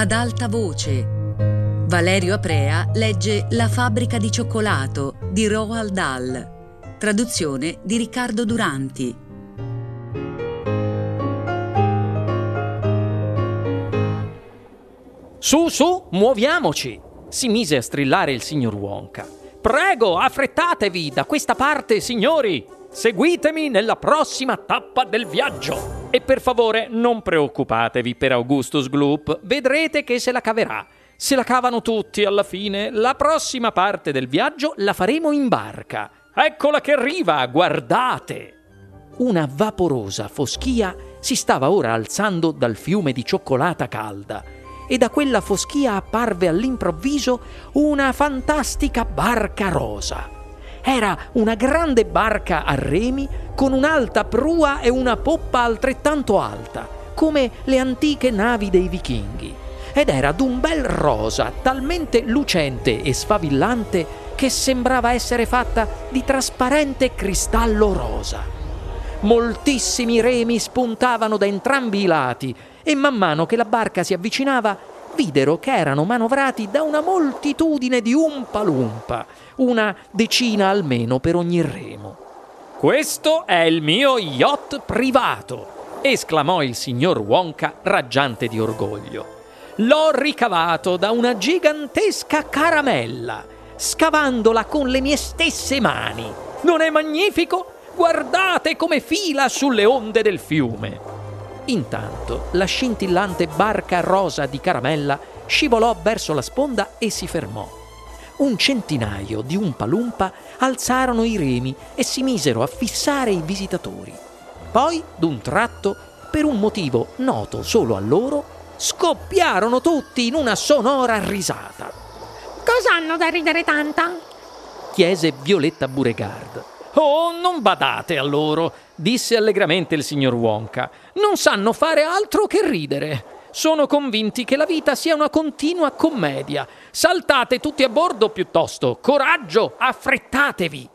ad alta voce. Valerio Aprea legge La fabbrica di cioccolato di Roald Dahl. Traduzione di Riccardo Duranti. Su, su, muoviamoci! si mise a strillare il signor Wonka. Prego, affrettatevi da questa parte, signori! Seguitemi nella prossima tappa del viaggio! E per favore non preoccupatevi per Augustus Gloop, vedrete che se la caverà. Se la cavano tutti alla fine, la prossima parte del viaggio la faremo in barca. Eccola che arriva, guardate! Una vaporosa foschia si stava ora alzando dal fiume di cioccolata calda e da quella foschia apparve all'improvviso una fantastica barca rosa. Era una grande barca a remi con un'alta prua e una poppa altrettanto alta, come le antiche navi dei vichinghi. Ed era d'un bel rosa, talmente lucente e sfavillante che sembrava essere fatta di trasparente cristallo rosa. Moltissimi remi spuntavano da entrambi i lati e man mano che la barca si avvicinava videro che erano manovrati da una moltitudine di umpa-lumpa, una decina almeno per ogni remo. Questo è il mio yacht privato, esclamò il signor Wonka raggiante di orgoglio. L'ho ricavato da una gigantesca caramella, scavandola con le mie stesse mani. Non è magnifico? Guardate come fila sulle onde del fiume. Intanto la scintillante barca rosa di caramella scivolò verso la sponda e si fermò. Un centinaio di Umpa-Lumpa alzarono i remi e si misero a fissare i visitatori. Poi, d'un tratto, per un motivo noto solo a loro, scoppiarono tutti in una sonora risata. Cosa hanno da ridere tanta? chiese Violetta Buregard. Oh, non badate a loro, disse allegramente il signor Wonka. Non sanno fare altro che ridere. Sono convinti che la vita sia una continua commedia. Saltate tutti a bordo piuttosto. Coraggio, affrettatevi.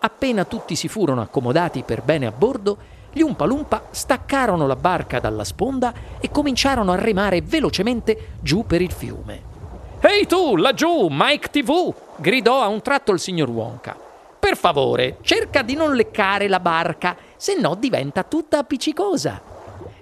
Appena tutti si furono accomodati per bene a bordo, gli Umpalumpa staccarono la barca dalla sponda e cominciarono a remare velocemente giù per il fiume. Ehi tu, laggiù, Mike TV! gridò a un tratto il signor Wonka. Per favore, cerca di non leccare la barca, se no diventa tutta appiccicosa.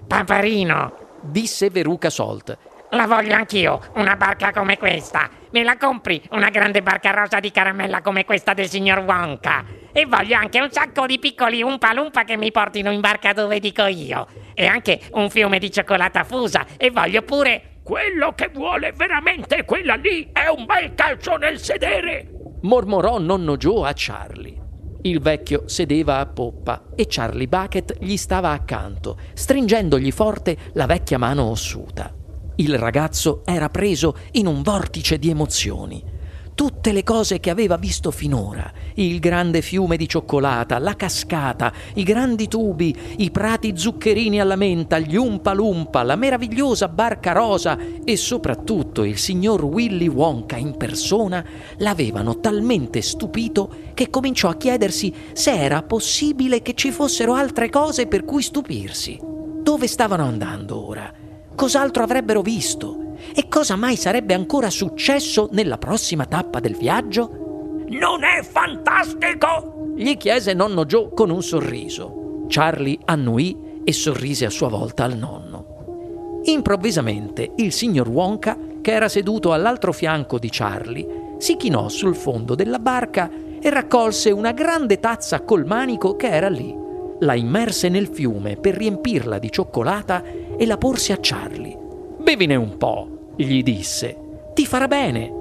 Paparino, disse Veruca Salt. La voglio anch'io, una barca come questa. Me la compri una grande barca rosa di caramella come questa del signor Wonka. E voglio anche un sacco di piccoli umpa lumpa che mi portino in barca dove dico io. E anche un fiume di cioccolata fusa. E voglio pure... Quello che vuole veramente quella lì è un bel calcio nel sedere mormorò nonno Joe a Charlie. Il vecchio sedeva a poppa e Charlie Bucket gli stava accanto, stringendogli forte la vecchia mano ossuta. Il ragazzo era preso in un vortice di emozioni tutte le cose che aveva visto finora, il grande fiume di cioccolata, la cascata, i grandi tubi, i prati zuccherini alla menta, gli umpa lumpa, la meravigliosa barca rosa e soprattutto il signor Willy Wonka in persona, l'avevano talmente stupito che cominciò a chiedersi se era possibile che ci fossero altre cose per cui stupirsi. Dove stavano andando ora? Cos'altro avrebbero visto? E cosa mai sarebbe ancora successo nella prossima tappa del viaggio? Non è fantastico? gli chiese nonno Joe con un sorriso. Charlie annuì e sorrise a sua volta al nonno. Improvvisamente il signor Wonka, che era seduto all'altro fianco di Charlie, si chinò sul fondo della barca e raccolse una grande tazza col manico che era lì. La immerse nel fiume per riempirla di cioccolata e la porse a Charlie. Bevine un po', gli disse. Ti farà bene.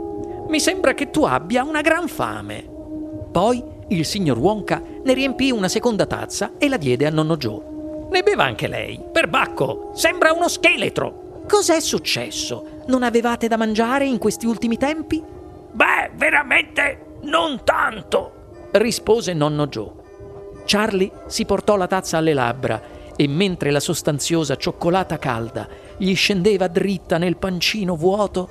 Mi sembra che tu abbia una gran fame. Poi il signor Wonka ne riempì una seconda tazza e la diede a nonno Joe. Ne beva anche lei. Perbacco, sembra uno scheletro. Cos'è successo? Non avevate da mangiare in questi ultimi tempi? Beh, veramente non tanto, rispose nonno Joe. Charlie si portò la tazza alle labbra e mentre la sostanziosa cioccolata calda gli scendeva dritta nel pancino vuoto,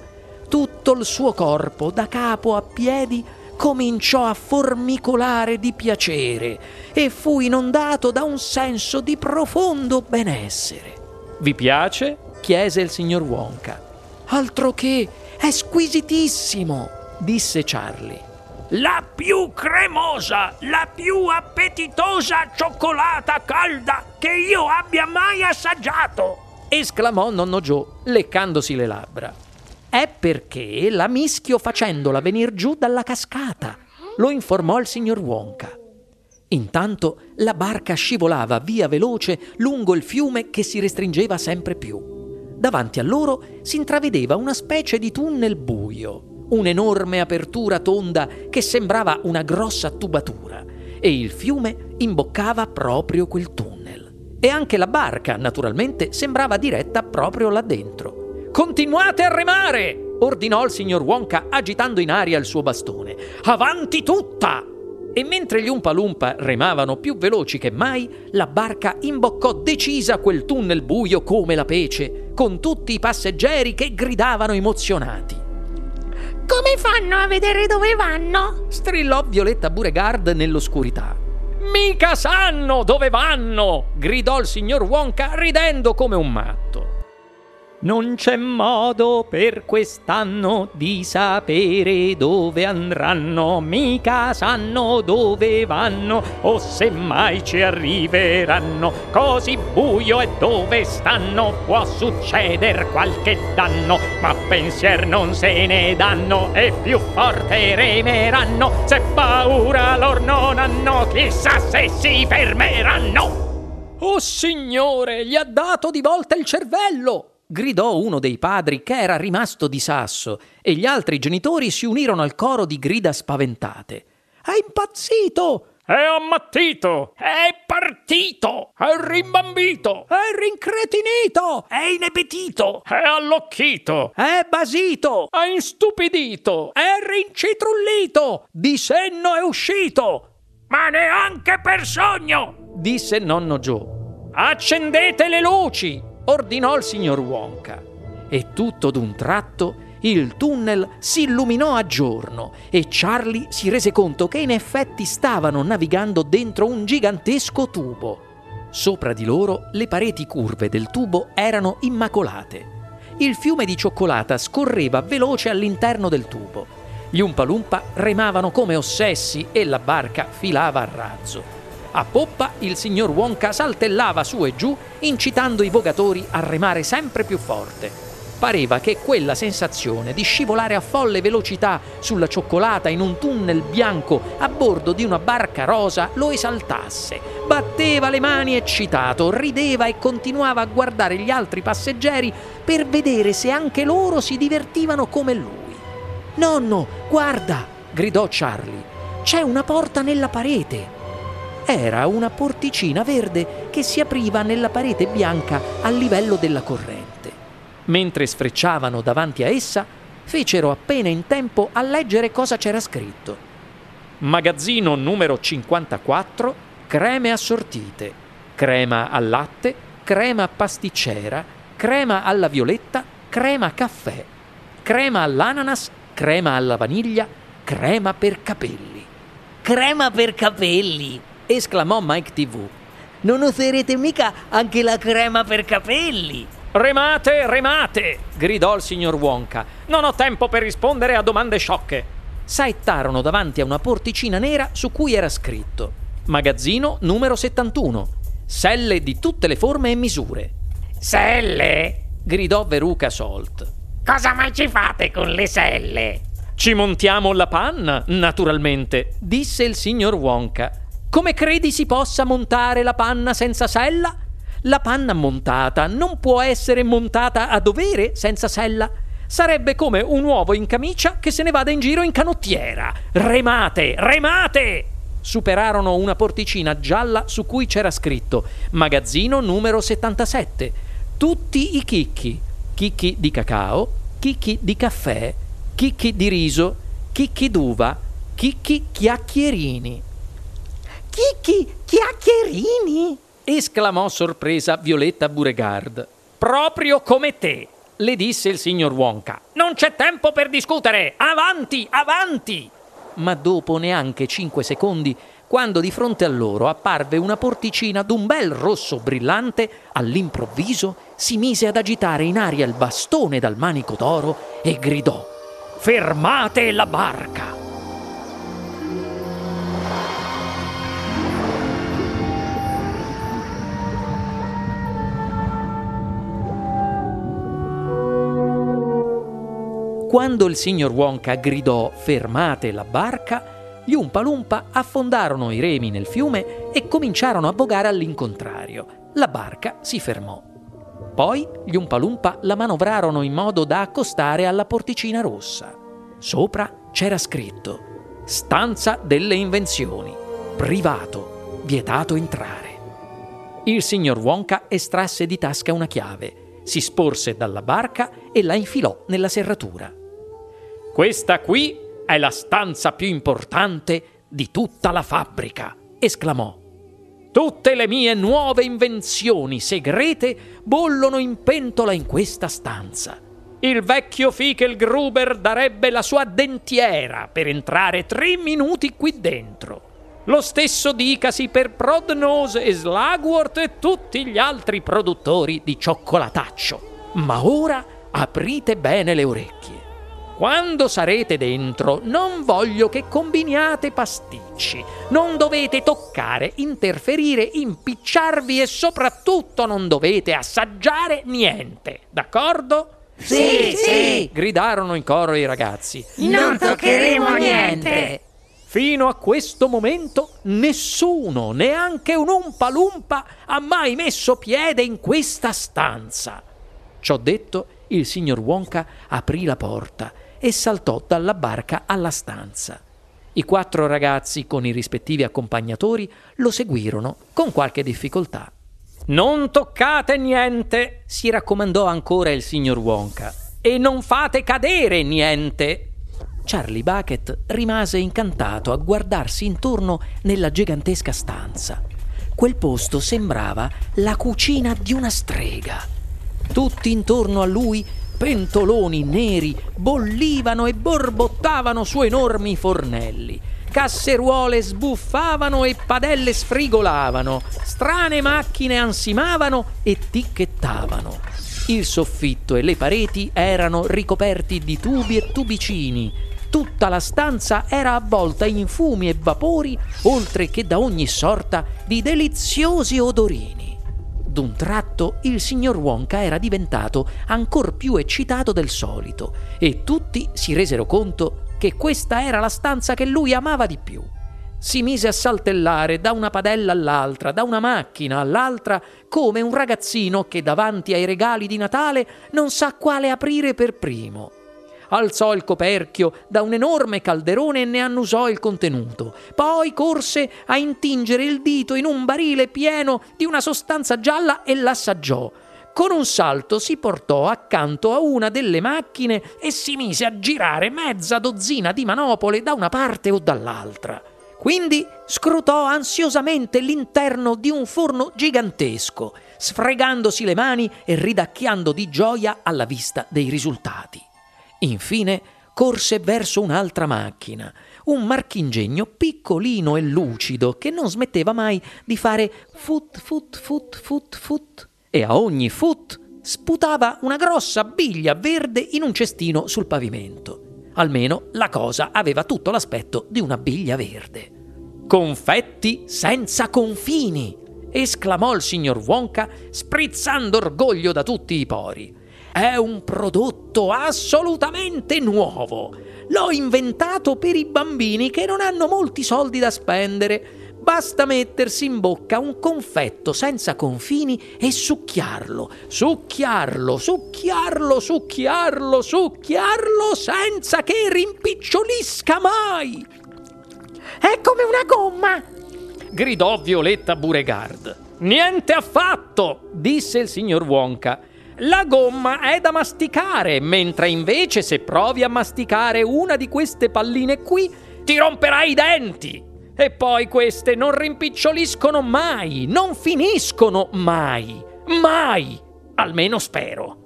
tutto il suo corpo, da capo a piedi, cominciò a formicolare di piacere e fu inondato da un senso di profondo benessere. Vi piace? chiese il signor Wonka. Altro che è squisitissimo, disse Charlie. La più cremosa, la più appetitosa cioccolata calda che io abbia mai assaggiato! esclamò nonno Joe, leccandosi le labbra. È perché la mischio facendola venir giù dalla cascata, lo informò il signor Wonka. Intanto la barca scivolava via veloce lungo il fiume che si restringeva sempre più. Davanti a loro si intravedeva una specie di tunnel buio, un'enorme apertura tonda che sembrava una grossa tubatura, e il fiume imboccava proprio quel tunnel. E anche la barca, naturalmente, sembrava diretta proprio là dentro. Continuate a remare! ordinò il signor Wonka agitando in aria il suo bastone. Avanti tutta! E mentre gli Umpalumpa remavano più veloci che mai, la barca imboccò decisa quel tunnel buio come la pece, con tutti i passeggeri che gridavano emozionati. Come fanno a vedere dove vanno? Strillò Violetta Buregard nell'oscurità. Mica sanno dove vanno! gridò il signor Wonka ridendo come un matto. Non c'è modo per quest'anno di sapere dove andranno, mica sanno dove vanno, o se mai ci arriveranno. Così buio e dove stanno, può succeder qualche danno, ma pensier non se ne danno e più forte remeranno. Se paura lor non hanno, chissà se si fermeranno. Oh signore, gli ha dato di volta il cervello! Gridò uno dei padri che era rimasto di sasso e gli altri genitori si unirono al coro di grida spaventate. È impazzito! È ammattito! È partito! È rimbambito! È rincretinito! È inepetito! È allocchito! È basito! È istupidito! È rincitrullito! Di senno è uscito! Ma neanche per sogno! disse nonno Joe. Accendete le luci! Ordinò il signor Wonka. E tutto d'un tratto il tunnel si illuminò a giorno e Charlie si rese conto che in effetti stavano navigando dentro un gigantesco tubo. Sopra di loro le pareti curve del tubo erano immacolate. Il fiume di cioccolata scorreva veloce all'interno del tubo. Gli Umpalumpa remavano come ossessi e la barca filava a razzo. A poppa il signor Wonka saltellava su e giù, incitando i vogatori a remare sempre più forte. Pareva che quella sensazione di scivolare a folle velocità sulla cioccolata in un tunnel bianco a bordo di una barca rosa lo esaltasse. Batteva le mani eccitato, rideva e continuava a guardare gli altri passeggeri per vedere se anche loro si divertivano come lui. Nonno, guarda! gridò Charlie. C'è una porta nella parete era una porticina verde che si apriva nella parete bianca a livello della corrente. Mentre sfrecciavano davanti a essa, fecero appena in tempo a leggere cosa c'era scritto. Magazzino numero 54, creme assortite, crema al latte, crema pasticcera, crema alla violetta, crema caffè, crema all'ananas, crema alla vaniglia, crema per capelli. Crema per capelli! Esclamò Mike TV. Non userete mica anche la crema per capelli? Remate, remate! gridò il signor Wonka. Non ho tempo per rispondere a domande sciocche. Saettarono davanti a una porticina nera su cui era scritto Magazzino numero 71. Selle di tutte le forme e misure. Selle? gridò Veruca Salt. Cosa mai ci fate con le selle? Ci montiamo la panna, naturalmente, disse il signor Wonka. Come credi si possa montare la panna senza sella? La panna montata non può essere montata a dovere senza sella. Sarebbe come un uovo in camicia che se ne vada in giro in canottiera. Remate, remate! Superarono una porticina gialla su cui c'era scritto Magazzino numero 77. Tutti i chicchi. Chicchi di cacao, chicchi di caffè, chicchi di riso, chicchi d'uva, chicchi chiacchierini. Chicchi, chiacchierini! esclamò sorpresa Violetta Buregard. Proprio come te, le disse il signor Wonka. Non c'è tempo per discutere! Avanti, avanti! Ma dopo neanche cinque secondi, quando di fronte a loro apparve una porticina d'un bel rosso brillante, all'improvviso si mise ad agitare in aria il bastone dal manico d'oro e gridò Fermate la barca! Quando il signor Wonka gridò fermate la barca, gli Umpalumpa affondarono i remi nel fiume e cominciarono a vogare all'incontrario. La barca si fermò. Poi gli Umpalumpa la manovrarono in modo da accostare alla porticina rossa. Sopra c'era scritto Stanza delle invenzioni. Privato. Vietato entrare. Il signor Wonka estrasse di tasca una chiave, si sporse dalla barca e la infilò nella serratura. Questa qui è la stanza più importante di tutta la fabbrica, esclamò. Tutte le mie nuove invenzioni segrete bollono in pentola in questa stanza. Il vecchio Fickelgruber darebbe la sua dentiera per entrare tre minuti qui dentro. Lo stesso dicasi per Prodnose e Slagworth e tutti gli altri produttori di cioccolataccio. Ma ora aprite bene le orecchie. Quando sarete dentro non voglio che combiniate pasticci. Non dovete toccare, interferire, impicciarvi e soprattutto non dovete assaggiare niente. D'accordo? Sì, sì! gridarono in coro i ragazzi. Non toccheremo niente! Fino a questo momento nessuno, neanche un Umpa Lumpa, ha mai messo piede in questa stanza. Ciò detto, il signor Wonka aprì la porta e saltò dalla barca alla stanza. I quattro ragazzi, con i rispettivi accompagnatori, lo seguirono con qualche difficoltà. Non toccate niente, si raccomandò ancora il signor Wonka, e non fate cadere niente. Charlie Bucket rimase incantato a guardarsi intorno nella gigantesca stanza. Quel posto sembrava la cucina di una strega. Tutti intorno a lui pentoloni neri bollivano e borbottavano su enormi fornelli. Casseruole sbuffavano e padelle sfrigolavano, strane macchine ansimavano e ticchettavano. Il soffitto e le pareti erano ricoperti di tubi e tubicini. Tutta la stanza era avvolta in fumi e vapori, oltre che da ogni sorta di deliziosi odorini. D'un tratto il signor Wonka era diventato ancor più eccitato del solito e tutti si resero conto che questa era la stanza che lui amava di più. Si mise a saltellare da una padella all'altra, da una macchina all'altra, come un ragazzino che davanti ai regali di Natale non sa quale aprire per primo alzò il coperchio da un enorme calderone e ne annusò il contenuto. Poi corse a intingere il dito in un barile pieno di una sostanza gialla e l'assaggiò. Con un salto si portò accanto a una delle macchine e si mise a girare mezza dozzina di manopole da una parte o dall'altra. Quindi scrutò ansiosamente l'interno di un forno gigantesco, sfregandosi le mani e ridacchiando di gioia alla vista dei risultati. Infine corse verso un'altra macchina, un marchingegno piccolino e lucido che non smetteva mai di fare fut fut fut fut fut e a ogni fut sputava una grossa biglia verde in un cestino sul pavimento. Almeno la cosa aveva tutto l'aspetto di una biglia verde. Confetti senza confini! esclamò il signor Wonka, sprizzando orgoglio da tutti i pori. È un prodotto assolutamente nuovo. L'ho inventato per i bambini che non hanno molti soldi da spendere. Basta mettersi in bocca un confetto senza confini e succhiarlo, succhiarlo, succhiarlo, succhiarlo, succhiarlo senza che rimpicciolisca mai. È come una gomma! gridò Violetta Buregard. Niente affatto, disse il signor Wonka. La gomma è da masticare, mentre invece se provi a masticare una di queste palline qui, ti romperai i denti. E poi queste non rimpiccioliscono mai, non finiscono mai, mai, almeno spero.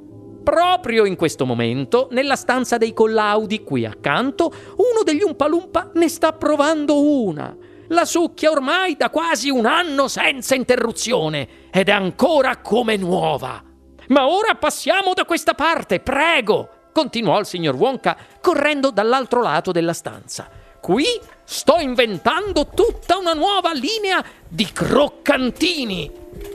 Proprio in questo momento, nella stanza dei collaudi qui accanto, uno degli Umpalumpa ne sta provando una. La succhia ormai da quasi un anno senza interruzione ed è ancora come nuova. Ma ora passiamo da questa parte, prego! continuò il signor Wonka correndo dall'altro lato della stanza. Qui sto inventando tutta una nuova linea di croccantini.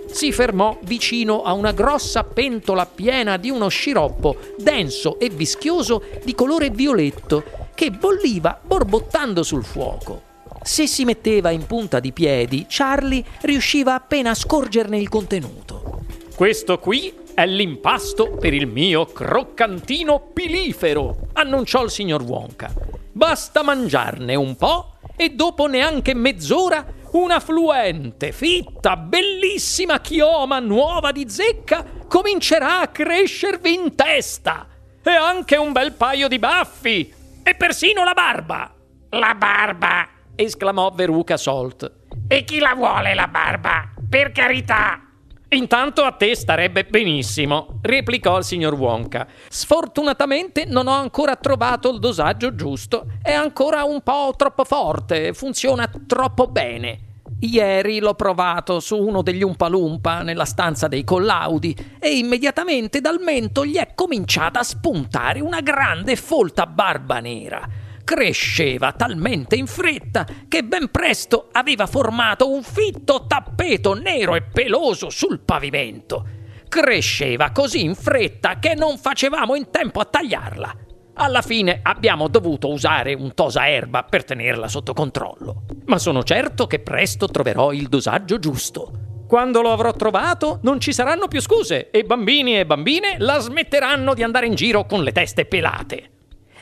Si fermò vicino a una grossa pentola piena di uno sciroppo denso e vischioso di colore violetto che bolliva borbottando sul fuoco. Se si metteva in punta di piedi, Charlie riusciva appena a scorgerne il contenuto. Questo qui è l'impasto per il mio croccantino pilifero, annunciò il signor Wonka. Basta mangiarne un po' e dopo neanche mezz'ora una fluente, fitta, bellissima chioma nuova di zecca comincerà a crescervi in testa. E anche un bel paio di baffi. E persino la barba. La barba! esclamò Veruca Salt. E chi la vuole la barba? Per carità! Intanto a te starebbe benissimo, replicò il signor Wonka. Sfortunatamente non ho ancora trovato il dosaggio giusto. È ancora un po' troppo forte, funziona troppo bene. Ieri l'ho provato su uno degli Umpalumpa nella stanza dei collaudi e immediatamente dal mento gli è cominciata a spuntare una grande folta barba nera cresceva talmente in fretta che ben presto aveva formato un fitto tappeto nero e peloso sul pavimento. Cresceva così in fretta che non facevamo in tempo a tagliarla. Alla fine abbiamo dovuto usare un tosa erba per tenerla sotto controllo. Ma sono certo che presto troverò il dosaggio giusto. Quando lo avrò trovato non ci saranno più scuse e bambini e bambine la smetteranno di andare in giro con le teste pelate.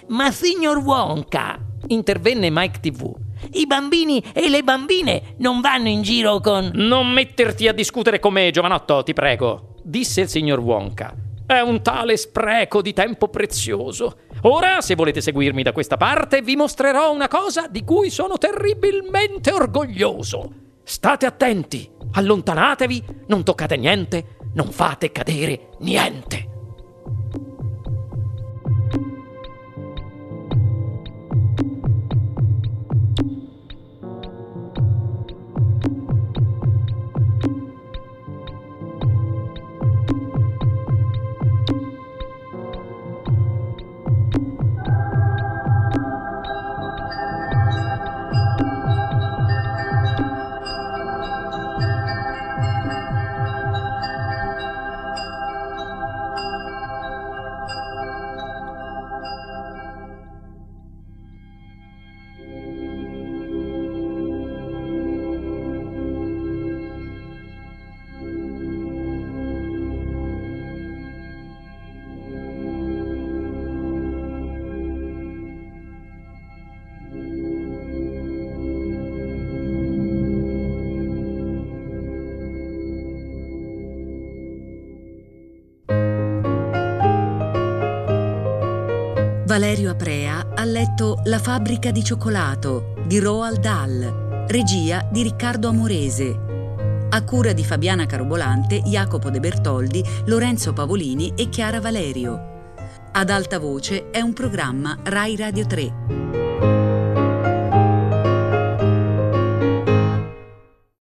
Ma signor Wonka, intervenne Mike TV, i bambini e le bambine non vanno in giro con... Non metterti a discutere con me, giovanotto, ti prego, disse il signor Wonka. È un tale spreco di tempo prezioso. Ora, se volete seguirmi da questa parte, vi mostrerò una cosa di cui sono terribilmente orgoglioso. State attenti, allontanatevi, non toccate niente, non fate cadere niente. Valerio Aprea ha letto La fabbrica di cioccolato di Roald Dahl, regia di Riccardo Amorese. A cura di Fabiana Carobolante, Jacopo De Bertoldi, Lorenzo Pavolini e Chiara Valerio. Ad alta voce è un programma Rai Radio 3.